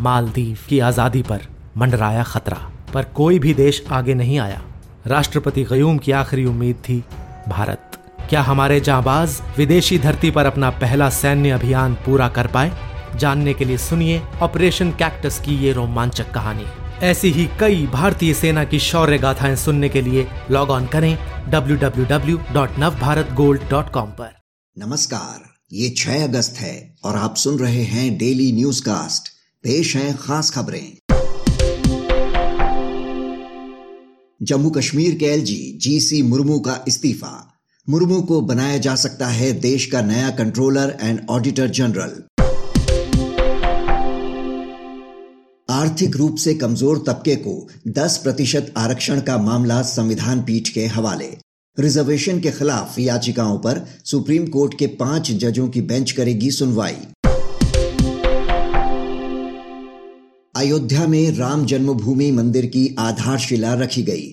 मालदीव की आज़ादी पर मंडराया खतरा। पर कोई भी देश आगे नहीं आया। राष्ट्रपति गयूम की आखिरी उम्मीद थी भारत। क्या हमारे जाबाज विदेशी धरती पर अपना पहला सैन्य अभियान पूरा कर पाए? जानने के लिए सुनिए ऑपरेशन कैक्टस की ये रोमांचक कहानी। ऐसी ही कई भारतीय सेना की शौर्य गाथाएँ सुनने के लिए लॉग ऑन करें www.navbharatgold.com पर। नमस्कार, ये 6 अगस्त है और आप सुन रहे हैं डेली न्यूज़ कास्ट पेश है खास खबरें। जम्मू कश्मीर के एलजी, जीसी मुर्मू का इस्तीफा। मुर्मू को बनाया जा सकता है देश का नया कंट्रोलर एंड ऑडिटर जनरल। आर्थिक रूप से कमज़ोर तबके को 10 प्रतिशत आरक्षण का मामला संविधान पीठ के हवाले। रिजर्वेशन के खिलाफ याचिकाओं पर सुप्रीम कोर्ट के पाँच जजों की बेंच करेगी सुनवाई। अयोध्या में राम जन्मभूमि मंदिर की आधारशिला रखी गई।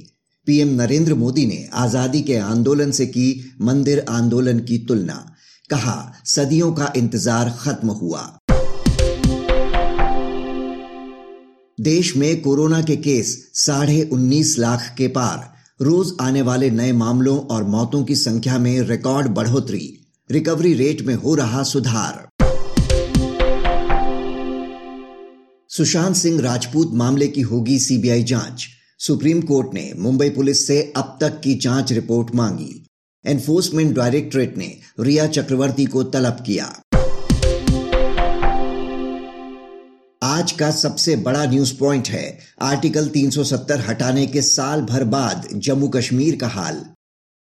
पीएम नरेंद्र मोदी ने आज़ादी के आंदोलन से की मंदिर आंदोलन की तुलना। कहा, सदियों का इंतज़ार खत्म हुआ। देश में कोरोना के केस साढ़े उन्नीस लाख के पार। रोज आने वाले नए मामलों और मौतों की संख्या में रिकॉर्ड बढ़ोतरी। रिकवरी रेट में हो रहा सुधार। सुशांत सिंह राजपूत मामले की होगी सीबीआई जाँच। सुप्रीम कोर्ट ने मुंबई पुलिस से अब तक की जाँच रिपोर्ट मांगी। एनफोर्समेंट डायरेक्टरेट ने रिया चक्रवर्ती को तलब किया। आज का सबसे बड़ा न्यूज़ पॉइंट है। आर्टिकल 370 हटाने के साल भर बाद जम्मू कश्मीर का हाल।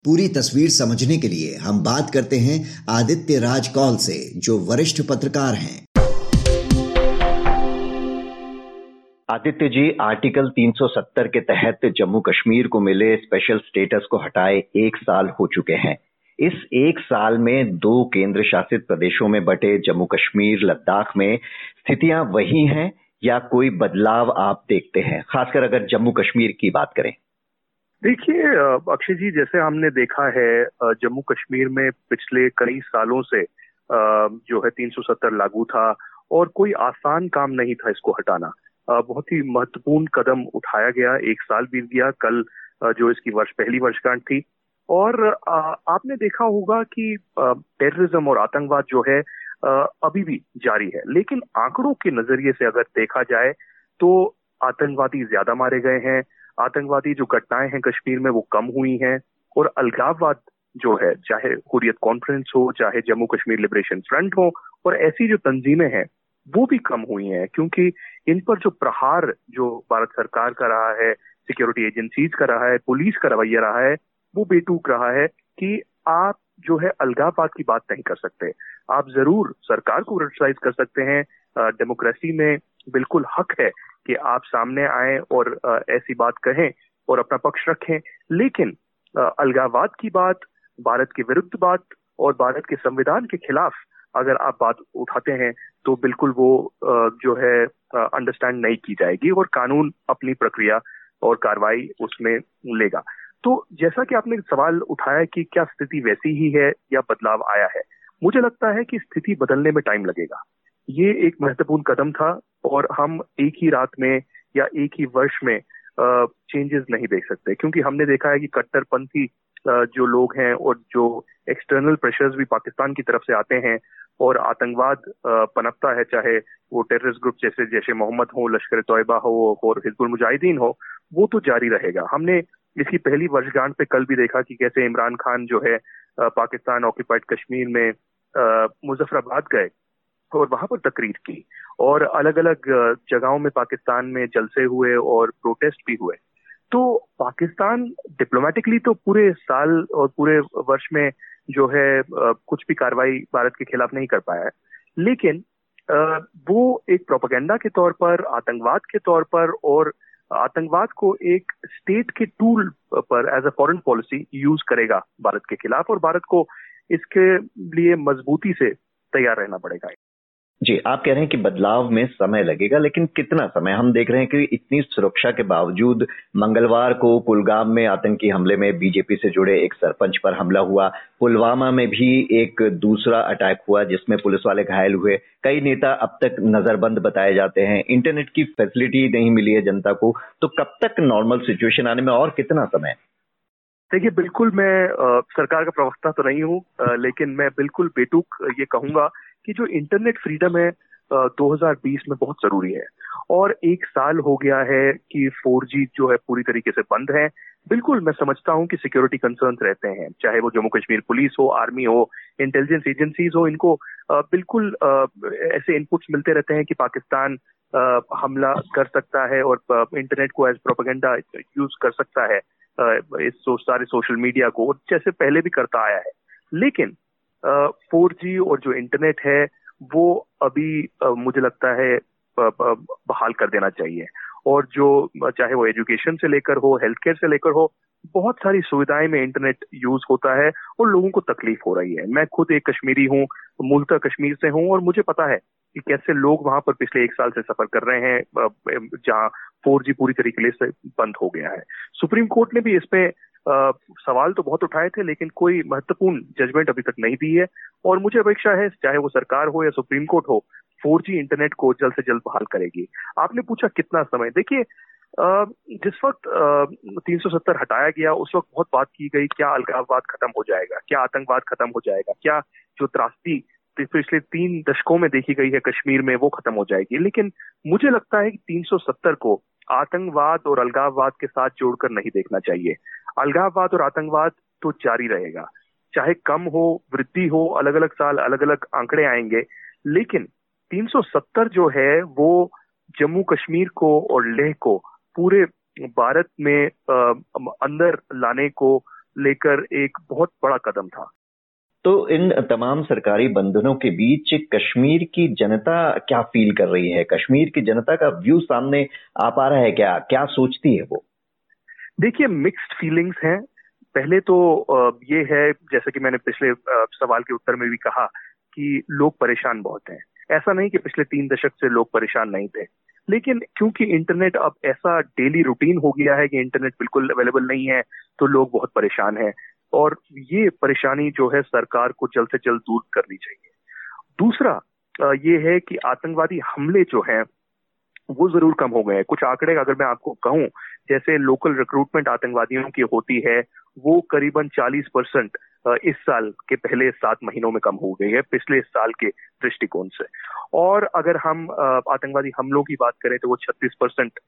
पूरी तस्वीर समझने के लिए हम बात करते हैं आदित्य राज कौल से, जो वरिष्ठ पत्रकार हैं। आदित्य जी, आर्टिकल 370 के तहत जम्मू कश्मीर को मिले स्पेशल स्टेटस को हटाए एक साल हो चुके हैं। इस एक साल में दो केंद्र शासित प्रदेशों में बटे जम्मू कश्मीर लद्दाख में स्थितियाँ वही हैं या कोई बदलाव आप देखते हैं? खासकर अगर जम्मू कश्मीर की बात करें। देखिए, अक्षय जी, जैसे हमने देखा है जम्मू कश्मीर में पिछले कई सालों से जो है 370 लागू था और कोई आसान काम नहीं था इसको हटाना। बहुत ही महत्वपूर्ण कदम उठाया गया, एक साल बीत गया, कल जो इसकी वर्ष, पहली वर्षगांठ थी। और आपने देखा होगा कि टेररिज्म और आतंकवाद जो है अभी भी जारी है। लेकिन आंकड़ों के नज़रिए से अगर देखा जाए तो आतंकवादी ज़्यादा मारे गए हैं। आतंकवादी जो घटनाएँ हैं कश्मीर में, वो कम हुई हैं। और अलगाववाद जो है, चाहे हुरियत कॉन्फ्रेंस हो, चाहे जम्मू कश्मीर लिबरेशन फ्रंट हो, और ऐसी जो तंजीमें हैं, वो भी कम हुई हैं। क्योंकि इन पर जो प्रहार जो भारत सरकार का रहा है सिक्योरिटी एजेंसीज का रहा है पुलिस का रवैया रहा है, वो बेटूक रहा है कि आप जो है अलगाववाद की बात नहीं कर सकते। आप ज़रूर सरकार को क्रिटिसाइज कर सकते हैं। डेमोक्रेसी में बिल्कुल हक है कि आप सामने आए और ऐसी बात कहें और अपना पक्ष रखें। लेकिन अलगाववाद की बात, भारत के विरुद्ध बात और भारत के संविधान के खिलाफ अगर आप बात उठाते हैं तो बिल्कुल वो जो है अंडरस्टैंड नहीं की जाएगी और कानून अपनी प्रक्रिया और कार्रवाई उसमें लेगा। तो जैसा कि आपने सवाल उठाया कि क्या स्थिति वैसी ही है या बदलाव आया है, मुझे लगता है कि स्थिति बदलने में टाइम लगेगा। ये एक महत्वपूर्ण कदम था और हम एक ही रात में या एक ही वर्ष में चेंजेस नहीं देख सकते, क्योंकि हमने देखा है कि कट्टरपंथी जो लोग हैं और जो एक्सटर्नल प्रेशर्स भी पाकिस्तान की तरफ़ से आते हैं और आतंकवाद पनपता है, चाहे वो टेररिस्ट ग्रुप जैसे जैसे मोहम्मद हो, लश्कर तोयबा हो, और हिजबुल मुजाहिदीन हो, वो तो जारी रहेगा। हमने इसकी पहली वर्षगांठ पे कल भी देखा कि कैसे इमरान खान जो है पाकिस्तान ऑक्यूपाइड कश्मीर में मुजफ्फराबाद गए और वहाँ पर तकरीर की। और अलग अलग जगहों में पाकिस्तान में जलसे हुए और प्रोटेस्ट भी हुए। तो पाकिस्तान डिप्लोमेटिकली तो पूरे साल और पूरे वर्ष में जो है कुछ भी कार्रवाई भारत के खिलाफ नहीं कर पाया है। लेकिन वो एक प्रोपागेंडा के तौर पर, आतंकवाद के तौर पर और आतंकवाद को एक स्टेट के टूल पर as a foreign policy use करेगा भारत के खिलाफ और भारत को इसके लिए मजबूती से तैयार रहना पड़ेगा। जी, आप कह रहे हैं कि बदलाव में समय लगेगा, लेकिन कितना समय? हम देख रहे हैं कि इतनी सुरक्षा के बावजूद मंगलवार को कुलगाम में आतंकी हमले में बीजेपी से जुड़े एक सरपंच पर हमला हुआ। पुलवामा में भी एक दूसरा अटैक हुआ, जिसमें पुलिस वाले घायल हुए। कई नेता अब तक नजरबंद बताए जाते हैं। इंटरनेट की फैसिलिटी नहीं मिली है जनता को। तो कब तक नॉर्मल सिचुएशन आने में और कितना समय? देखिए, बिल्कुल मैं सरकार का प्रवक्ता तो नहीं हूँ लेकिन मैं बिल्कुल बेटूक ये कहूँगा कि जो इंटरनेट फ्रीडम है 2020 में बहुत ज़रूरी है। और एक साल हो गया है कि 4G जो है पूरी तरीके से बंद है। बिल्कुल, मैं समझता हूँ कि सिक्योरिटी कंसर्न्स रहते हैं, चाहे वो जम्मू कश्मीर पुलिस हो आर्मी हो इंटेलिजेंस एजेंसीज हो, इनको बिल्कुल ऐसे इनपुट्स मिलते रहते हैं कि पाकिस्तान हमला कर सकता है और इंटरनेट को एज प्रोपेगेंडा यूज़ कर सकता है इस सारे सोशल मीडिया को जैसे पहले भी करता आया है। लेकिन फोर जी और जो इंटरनेट है, वो अभी मुझे लगता है बहाल कर देना चाहिए। और जो, चाहे वो एजुकेशन से लेकर हो हेल्थ केयर से लेकर हो, बहुत सारी सुविधाएँ में इंटरनेट यूज़ होता है और लोगों को तकलीफ़ हो रही है। मैं खुद एक कश्मीरी हूँ मूलतः कश्मीर से हूँ और मुझे पता है कि कैसे लोग वहाँ पर पिछले एक साल से सफ़र कर रहे हैं जहाँ फोर पूरी तरीके से बंद हो गया है। सुप्रीम कोर्ट ने भी इस पे सवाल तो बहुत उठाए थे, लेकिन कोई महत्वपूर्ण जजमेंट अभी तक नहीं दी है। और मुझे अपेक्षा है, चाहे वो सरकार हो या सुप्रीम कोर्ट हो, फोर इंटरनेट को जल्द से जल्द बहाल करेगी। आपने पूछा कितना समय? देखिए जिस वक्त तीन सौ सत्तर हटाया गया, उस वक्त बहुत बात की गई, क्या अलगाववाद खत्म हो जाएगा, क्या आतंकवाद खत्म हो जाएगा, क्या जो त्रासदी पिछले तीन दशकों में देखी गई है कश्मीर में, वो खत्म हो जाएगी। लेकिन मुझे लगता है कि 370 को आतंकवाद और अलगाववाद के साथ जोड़कर नहीं देखना चाहिए। अलगाववाद और आतंकवाद तो जारी रहेगा। चाहे कम हो, वृद्धि हो अलग अलग साल अलग अलग आंकड़े आएँगे, लेकिन 370 जो है, वो जम्मू कश्मीर को और लेह को, पूरे भारत में अंदर लाने को लेकर एक बहुत बड़ा कदम था। तो इन तमाम सरकारी बंधनों के बीच कश्मीर की जनता क्या फील कर रही है? कश्मीर की जनता का व्यू सामने आ पा रहा है क्या? क्या सोचती है वो? देखिए मिक्स्ड फीलिंग्स हैं। पहले तो ये है, जैसे कि मैंने पिछले सवाल के उत्तर में भी कहा कि लोग परेशान बहुत हैं। ऐसा नहीं कि पिछले तीन दशक से लोग परेशान नहीं थे। लेकिन क्योंकि इंटरनेट अब ऐसा डेली रूटीन हो गया है कि इंटरनेट बिल्कुल अवेलेबल नहीं है तो लोग बहुत परेशान हैं। और ये परेशानी जो है सरकार को जल्द से जल्द दूर करनी चाहिए। दूसरा ये है कि आतंकवादी हमले जो हैं, वो ज़रूर कम हो गए हैं। कुछ आंकड़े अगर मैं आपको कहूँ, जैसे लोकल रिक्रूटमेंट आतंकवादियों की होती है, वो करीबन 40 परसेंट इस साल के पहले सात महीनों में कम हो गई है, पिछले साल के दृष्टिकोण से। और अगर हम आतंकवादी हमलों की बात करें तो वो 36 परसेंट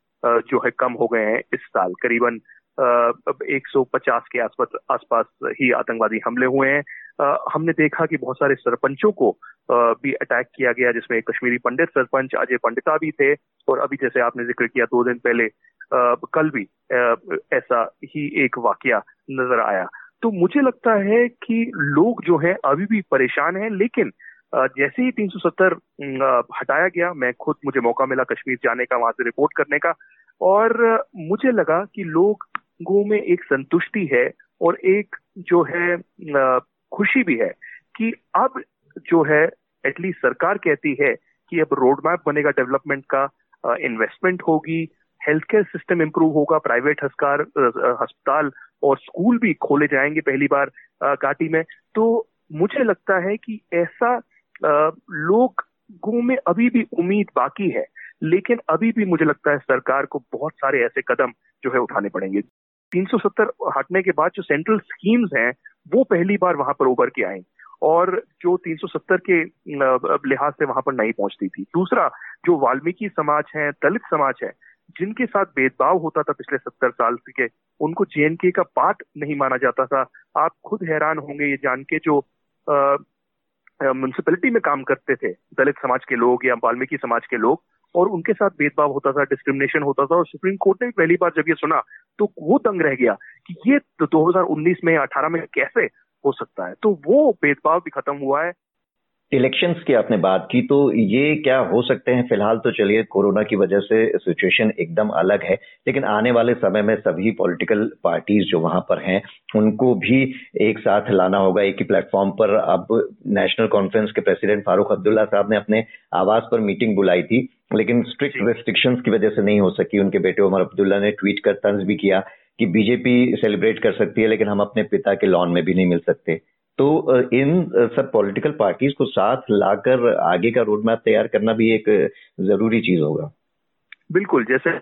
जो है कम हो गए हैं इस साल, करीबन एक सौ पचास के आसपास आसपास ही आतंकवादी हमले हुए हैं। हमने देखा कि बहुत सारे सरपंचों को भी अटैक किया गया, जिसमें कश्मीरी पंडित सरपंच अजय पंडिता भी थे, और अभी जैसे आपने ज़िक्र किया, दो दिन पहले कल भी ऐसा ही एक वाकया नज़र आया। तो मुझे लगता है कि लोग जो है, अभी भी परेशान हैं, लेकिन जैसे ही 370 हटाया गया, मैं खुद, मुझे मौका मिला कश्मीर जाने का, वहाँ से रिपोर्ट करने का, और मुझे लगा कि लोग गो में एक संतुष्टि है और एक जो है खुशी भी है कि अब जो है एटलीस्ट सरकार कहती है कि अब रोड मैप बनेगा डेवलपमेंट का इन्वेस्टमेंट होगी हेल्थ केयर सिस्टम इंप्रूव होगा प्राइवेट हस्कार अस्पताल और स्कूल भी खोले जाएँगे पहली बार घाटी में। तो मुझे लगता है कि ऐसा लोगों में अभी भी उम्मीद बाकी है, लेकिन अभी भी मुझे लगता है सरकार को बहुत सारे ऐसे कदम जो है उठाने पड़ेंगे। 370 हटने के बाद जो सेंट्रल स्कीम्स हैं, वो पहली बार वहाँ पर उभर के आई और जो 370 के लिहाज से वहाँ पर नहीं पहुँचती थी। दूसरा, जो वाल्मीकि समाज है, दलित समाज है, जिनके साथ भेदभाव होता था पिछले सत्तर साल के, उनको जेएनके का पार्ट नहीं माना जाता था। आप खुद हैरान होंगे ये जान के जो म्यूनसिपैलिटी में काम करते थे, दलित समाज के लोग या वाल्मीकि समाज के लोग और उनके साथ भेदभाव होता था डिस्क्रिमिनेशन होता था और सुप्रीम कोर्ट ने पहली बार जब ये सुना तो वो दंग रह गया कि ये दो 2019 में 18 में कैसे हो सकता है? तो वो भेदभाव भी खत्म हुआ है। इलेक्शंस की आपने बात की तो ये क्या हो सकते हैं? फ़िलहाल तो चलिए कोरोना की वजह से सिचुएशन एकदम अलग है लेकिन आने वाले समय में सभी पॉलिटिकल पार्टीज़ जो वहाँ पर हैं उनको भी एक साथ लाना होगा एक ही प्लेटफॉर्म पर। अब नेशनल कॉन्फ्रेंस के प्रेसिडेंट फारूक अब्दुल्ला साहब ने अपने आवास पर मीटिंग बुलाई थी लेकिन स्ट्रिक्ट रेस्ट्रिक्शंस की वजह से नहीं हो सकी। उनके बेटे उमर अब्दुल्ला ने ट्वीट कर तंज भी किया कि बीजेपी सेलिब्रेट कर सकती है लेकिन हम अपने पिता के लॉन में भी नहीं मिल सकते। तो इन सब पॉलिटिकल पार्टीज़ को साथ लाकर आगे का रोड मैप तैयार करना भी एक ज़रूरी चीज़ होगा। बिल्कुल, जैसे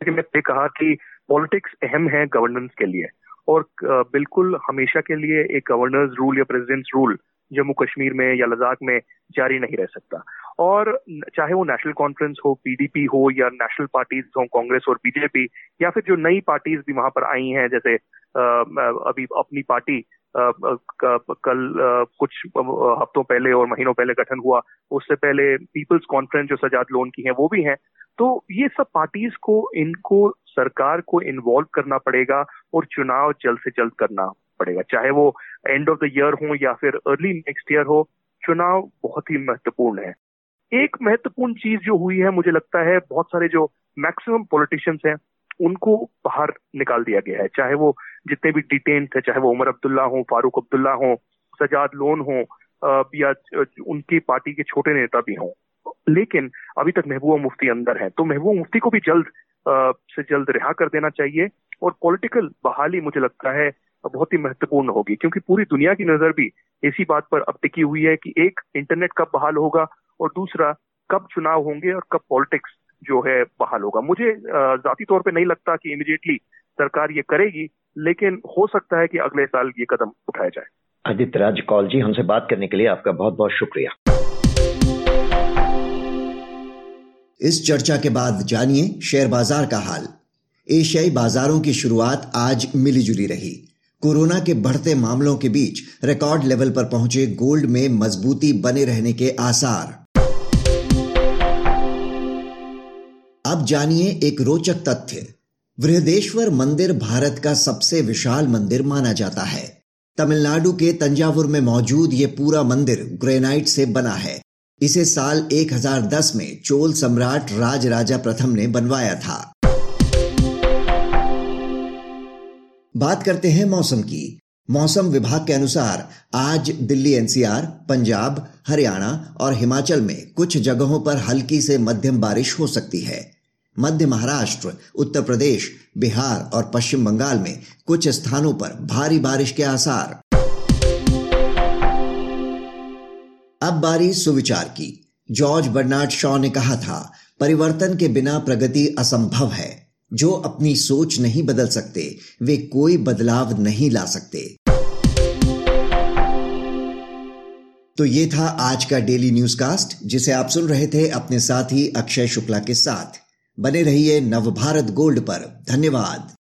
कि मैं कहा कि पॉलिटिक्स अहम है गवर्नेंस के लिए और बिल्कुल हमेशा के लिए एक गवर्नर्स रूल या प्रेसिडेंट्स रूल जम्मू कश्मीर में या लद्दाख में जारी नहीं रह सकता। और चाहे वो नेशनल कॉन्फ्रेंस हो पीडीपी हो या नेशनल पार्टीज़ हो, कांग्रेस और बीजेपी या फिर जो नई पार्टीज़ भी वहाँ पर आई हैं, जैसे अभी अपनी पार्टी कल कुछ हफ्तों पहले और महीनों पहले गठन हुआ, उससे पहले पीपल्स कॉन्फ्रेंस जो सजाद लोन की है, वो भी हैं। तो ये सब पार्टीज़ को, इनको सरकार को इन्वॉल्व करना पड़ेगा और चुनाव जल्द से जल्द करना पड़ेगा। चाहे वो एंड ऑफ़ द ईयर हो या फिर अर्ली नेक्स्ट ईयर हो, चुनाव बहुत ही महत्वपूर्ण है। एक महत्वपूर्ण चीज़ जो हुई है, मुझे लगता है बहुत सारे जो मैक्सिमम पॉलिटिशियंस हैं, उनको बाहर निकाल दिया गया है। चाहे वो जितने भी डिटेन थे, चाहे वो उमर अब्दुल्ला हो, फारूक अब्दुल्ला हो, सजाद लोन हो या उनकी पार्टी के छोटे नेता भी हों। लेकिन अभी तक महबूबा मुफ्ती अंदर है तो महबूबा मुफ्ती को भी जल्द से जल्द रिहा कर देना चाहिए और पॉलिटिकल बहाली मुझे लगता है बहुत ही महत्वपूर्ण होगी, क्योंकि पूरी दुनिया की नज़र भी इसी बात पर अब टिकी हुई है कि एक इंटरनेट कब बहाल होगा और दूसरा, कब चुनाव होंगे और कब पॉलिटिक्स जो है बहाल होगा। मुझे जाती तौर पे नहीं लगता कि इमिडिएटली सरकार ये करेगी लेकिन हो सकता है कि अगले साल ये कदम उठाया जाए। आदित्य राज कौल जी हमसे बात करने के लिए आपका बहुत बहुत शुक्रिया। इस चर्चा के बाद जानिए शेयर बाज़ार का हाल। एशियाई बाजारों की शुरुआत आज मिलीजुली रही। कोरोना के बढ़ते मामलों के बीच रिकॉर्ड लेवल पर पहुँचे गोल्ड में मजबूती बने रहने के आसार। अब जानिए एक रोचक तथ्य। वृहदेश्वर मंदिर भारत का सबसे विशाल मंदिर माना जाता है। तमिलनाडु के तंजावुर में मौजूद ये पूरा मंदिर ग्रेनाइट से बना है। इसे साल 1010 में चोल सम्राट राज राजा प्रथम ने बनवाया था। बात करते हैं मौसम की। मौसम विभाग के अनुसार आज दिल्ली एनसीआर, पंजाब, हरियाणा और हिमाचल में कुछ जगहों पर हल्की से मध्यम बारिश हो सकती है। मध्य महाराष्ट्र, उत्तर प्रदेश, बिहार और पश्चिम बंगाल में कुछ स्थानों पर भारी बारिश के आसार। अब बारी सुविचार की। जॉर्ज बर्नार्ड शॉ ने कहा था, परिवर्तन के बिना प्रगति असंभव है। जो अपनी सोच नहीं बदल सकते, वे कोई बदलाव नहीं ला सकते। तो ये था आज का डेली न्यूज़ कास्ट जिसे आप सुन रहे थे अपने साथी अक्षय शुक्ला के साथ। बने रहिए नवभारत गोल्ड पर। धन्यवाद।